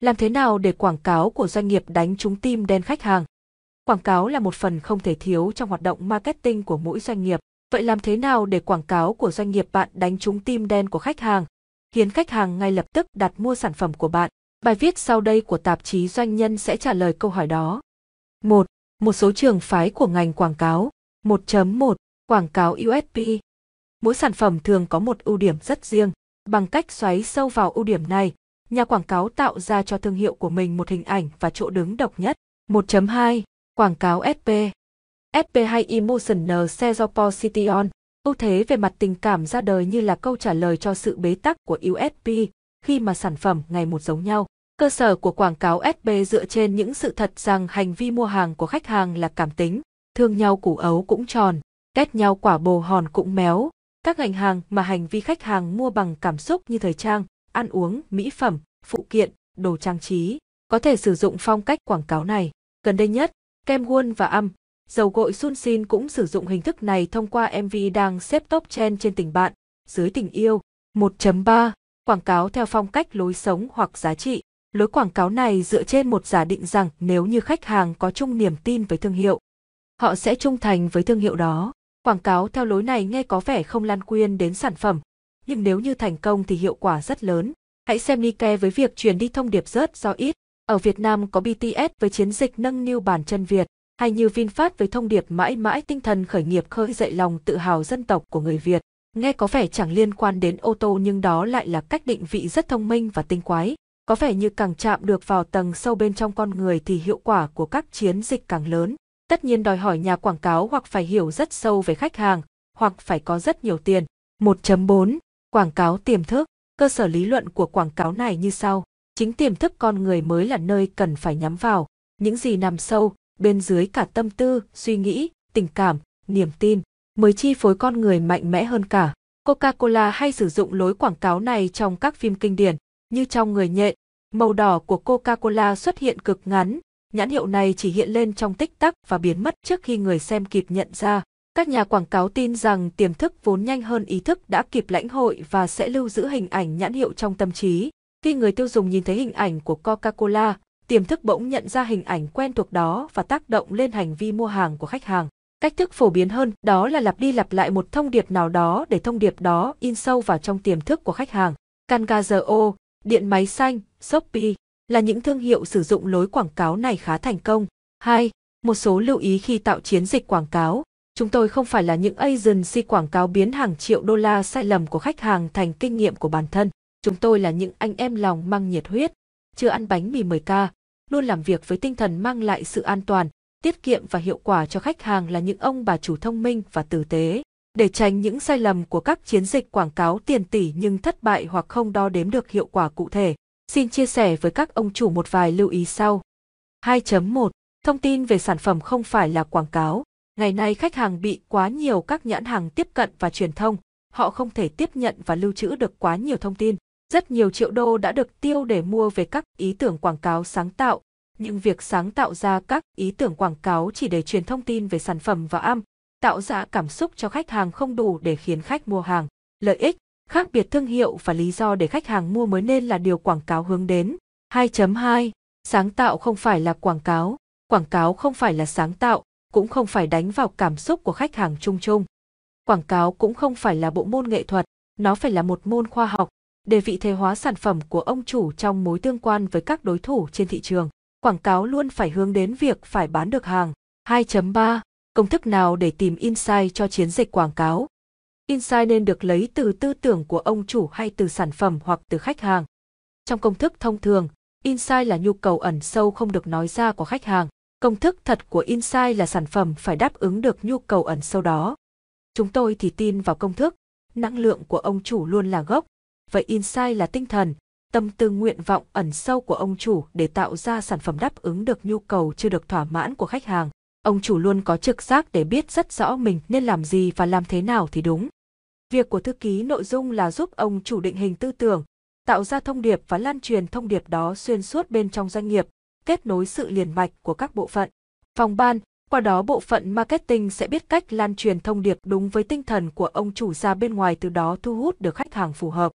Làm thế nào để quảng cáo của doanh nghiệp đánh trúng tim đen khách hàng? Quảng cáo là một phần không thể thiếu trong hoạt động marketing của mỗi doanh nghiệp. Vậy làm thế nào để quảng cáo của doanh nghiệp bạn đánh trúng tim đen của khách hàng, khiến khách hàng ngay lập tức đặt mua sản phẩm của bạn? Bài viết sau đây của tạp chí Doanh nhân sẽ trả lời câu hỏi đó. 1. Một số trường phái của ngành quảng cáo. 1.1 Quảng cáo USP Mỗi sản phẩm thường có một ưu điểm rất riêng. Bằng cách xoáy sâu vào ưu điểm này, nhà quảng cáo tạo ra cho thương hiệu của mình một hình ảnh và chỗ đứng độc nhất. 1.2 Quảng cáo SP SP hay Emotional Sales Position Ưu thế về mặt tình cảm ra đời như là câu trả lời cho sự bế tắc của USP khi mà sản phẩm ngày một giống nhau. Cơ sở của quảng cáo SP dựa trên những sự thật rằng hành vi mua hàng của khách hàng là cảm tính, thương nhau củ ấu cũng tròn, ghét nhau quả bồ hòn cũng méo. Các ngành hàng mà hành vi khách hàng mua bằng cảm xúc như thời trang, ăn uống, mỹ phẩm, phụ kiện, đồ trang trí, có thể sử dụng phong cách quảng cáo này. Gần đây nhất, kem Won và âm, dầu gội Sun Sin cũng sử dụng hình thức này thông qua MV đang xếp top trend trên tình bạn, dưới tình yêu. 1.3 Quảng cáo theo phong cách lối sống hoặc giá trị. Lối quảng cáo này dựa trên một giả định rằng nếu như khách hàng có chung niềm tin với thương hiệu, họ sẽ trung thành với thương hiệu đó. Quảng cáo theo lối này nghe có vẻ không lan quyên đến sản phẩm, nhưng nếu như thành công thì hiệu quả rất lớn. Hãy xem Nike với việc truyền đi thông điệp rớt do ít. Ở Việt Nam có BTS với chiến dịch nâng niu bản chân Việt, hay như VinFast với thông điệp mãi mãi tinh thần khởi nghiệp khơi dậy lòng tự hào dân tộc của người Việt. Nghe có vẻ chẳng liên quan đến ô tô nhưng đó lại là cách định vị rất thông minh và tinh quái. Có vẻ như càng chạm được vào tầng sâu bên trong con người thì hiệu quả của các chiến dịch càng lớn. Tất nhiên đòi hỏi nhà quảng cáo hoặc phải hiểu rất sâu về khách hàng, hoặc phải có rất nhiều tiền. 1.4 Quảng cáo tiềm thức Cơ sở lý luận của quảng cáo này như sau. Chính tiềm thức con người mới là nơi cần phải nhắm vào. Những gì nằm sâu, bên dưới cả tâm tư, suy nghĩ, tình cảm, niềm tin, mới chi phối con người mạnh mẽ hơn cả. Coca-Cola hay sử dụng lối quảng cáo này trong các phim kinh điển, như trong Người nhện, màu đỏ của Coca-Cola xuất hiện cực ngắn, nhãn hiệu này chỉ hiện lên trong tích tắc và biến mất trước khi người xem kịp nhận ra. Các nhà quảng cáo tin rằng tiềm thức vốn nhanh hơn ý thức đã kịp lãnh hội và sẽ lưu giữ hình ảnh nhãn hiệu trong tâm trí. Khi người tiêu dùng nhìn thấy hình ảnh của Coca-Cola, tiềm thức bỗng nhận ra hình ảnh quen thuộc đó và tác động lên hành vi mua hàng của khách hàng. Cách thức phổ biến hơn đó là lặp đi lặp lại một thông điệp nào đó để thông điệp đó in sâu vào trong tiềm thức của khách hàng. Kangazo, điện máy xanh, Shopee là những thương hiệu sử dụng lối quảng cáo này khá thành công. 2. Một số lưu ý khi tạo chiến dịch quảng cáo. Chúng tôi không phải là những agency quảng cáo biến hàng triệu đô la sai lầm của khách hàng thành kinh nghiệm của bản thân. Chúng tôi là những anh em lòng mang nhiệt huyết, chưa ăn bánh mì 10k, luôn làm việc với tinh thần mang lại sự an toàn, tiết kiệm và hiệu quả cho khách hàng là những ông bà chủ thông minh và tử tế. Để tránh những sai lầm của các chiến dịch quảng cáo tiền tỷ nhưng thất bại hoặc không đo đếm được hiệu quả cụ thể, xin chia sẻ với các ông chủ một vài lưu ý sau. 2.1 Thông tin về sản phẩm không phải là quảng cáo. Ngày nay khách hàng bị quá nhiều các nhãn hàng tiếp cận và truyền thông, họ không thể tiếp nhận và lưu trữ được quá nhiều thông tin. Rất nhiều triệu đô đã được tiêu để mua về các ý tưởng quảng cáo sáng tạo, nhưng việc sáng tạo ra các ý tưởng quảng cáo chỉ để truyền thông tin về sản phẩm và âm, tạo ra cảm xúc cho khách hàng không đủ để khiến khách mua hàng. Lợi ích, khác biệt thương hiệu và lý do để khách hàng mua mới nên là điều quảng cáo hướng đến. 2.2 Sáng tạo không phải là quảng cáo, quảng cáo không phải là sáng tạo, cũng không phải đánh vào cảm xúc của khách hàng chung chung. Quảng cáo cũng không phải là bộ môn nghệ thuật, nó phải là một môn khoa học, để vị thế hóa sản phẩm của ông chủ trong mối tương quan với các đối thủ trên thị trường. Quảng cáo luôn phải hướng đến việc phải bán được hàng. 2.3 Công thức nào để tìm insight cho chiến dịch quảng cáo? Insight nên được lấy từ tư tưởng của ông chủ hay từ sản phẩm hoặc từ khách hàng. Trong công thức thông thường, insight là nhu cầu ẩn sâu không được nói ra của khách hàng. Công thức thật của insight là sản phẩm phải đáp ứng được nhu cầu ẩn sâu đó. Chúng tôi thì tin vào công thức, năng lượng của ông chủ luôn là gốc, vậy insight là tinh thần, tâm tư nguyện vọng ẩn sâu của ông chủ để tạo ra sản phẩm đáp ứng được nhu cầu chưa được thỏa mãn của khách hàng. Ông chủ luôn có trực giác để biết rất rõ mình nên làm gì và làm thế nào thì đúng. Việc của thư ký nội dung là giúp ông chủ định hình tư tưởng, tạo ra thông điệp và lan truyền thông điệp đó xuyên suốt bên trong doanh nghiệp, kết nối sự liền mạch của các bộ phận. Phòng ban, qua đó bộ phận marketing sẽ biết cách lan truyền thông điệp đúng với tinh thần của ông chủ ra bên ngoài từ đó thu hút được khách hàng phù hợp.